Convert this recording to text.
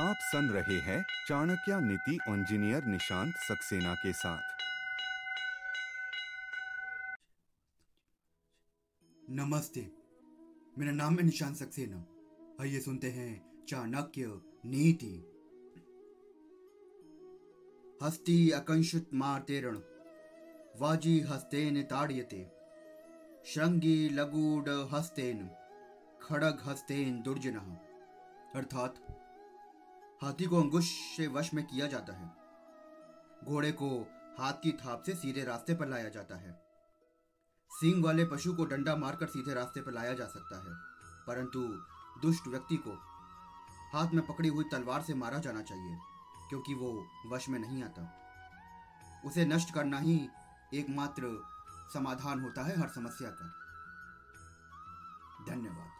आप सुन रहे हैं चाणक्य नीति इंजीनियर निशांत सक्सेना के साथ। नमस्ते, मेरा नाम है निशांत सक्सेना। आइए सुनते हैं चाणक्य नीति। हस्ती अकंशुत मार्तेरण वाजी हस्तेन ताड़यते। श्रृंगी लगूड हस्तेन, खड़ग हस्तेन दुर्जनः। अर्थात हाथी को अंकुश से वश में किया जाता है। घोड़े को हाथ की थाप से सीधे रास्ते पर लाया जाता है। सींग वाले पशु को डंडा मारकर सीधे रास्ते पर लाया जा सकता है, परंतु दुष्ट व्यक्ति को हाथ में पकड़ी हुई तलवार से मारा जाना चाहिए, क्योंकि वो वश में नहीं आता। उसे नष्ट करना ही एकमात्र समाधान होता है हर समस्या का। धन्यवाद।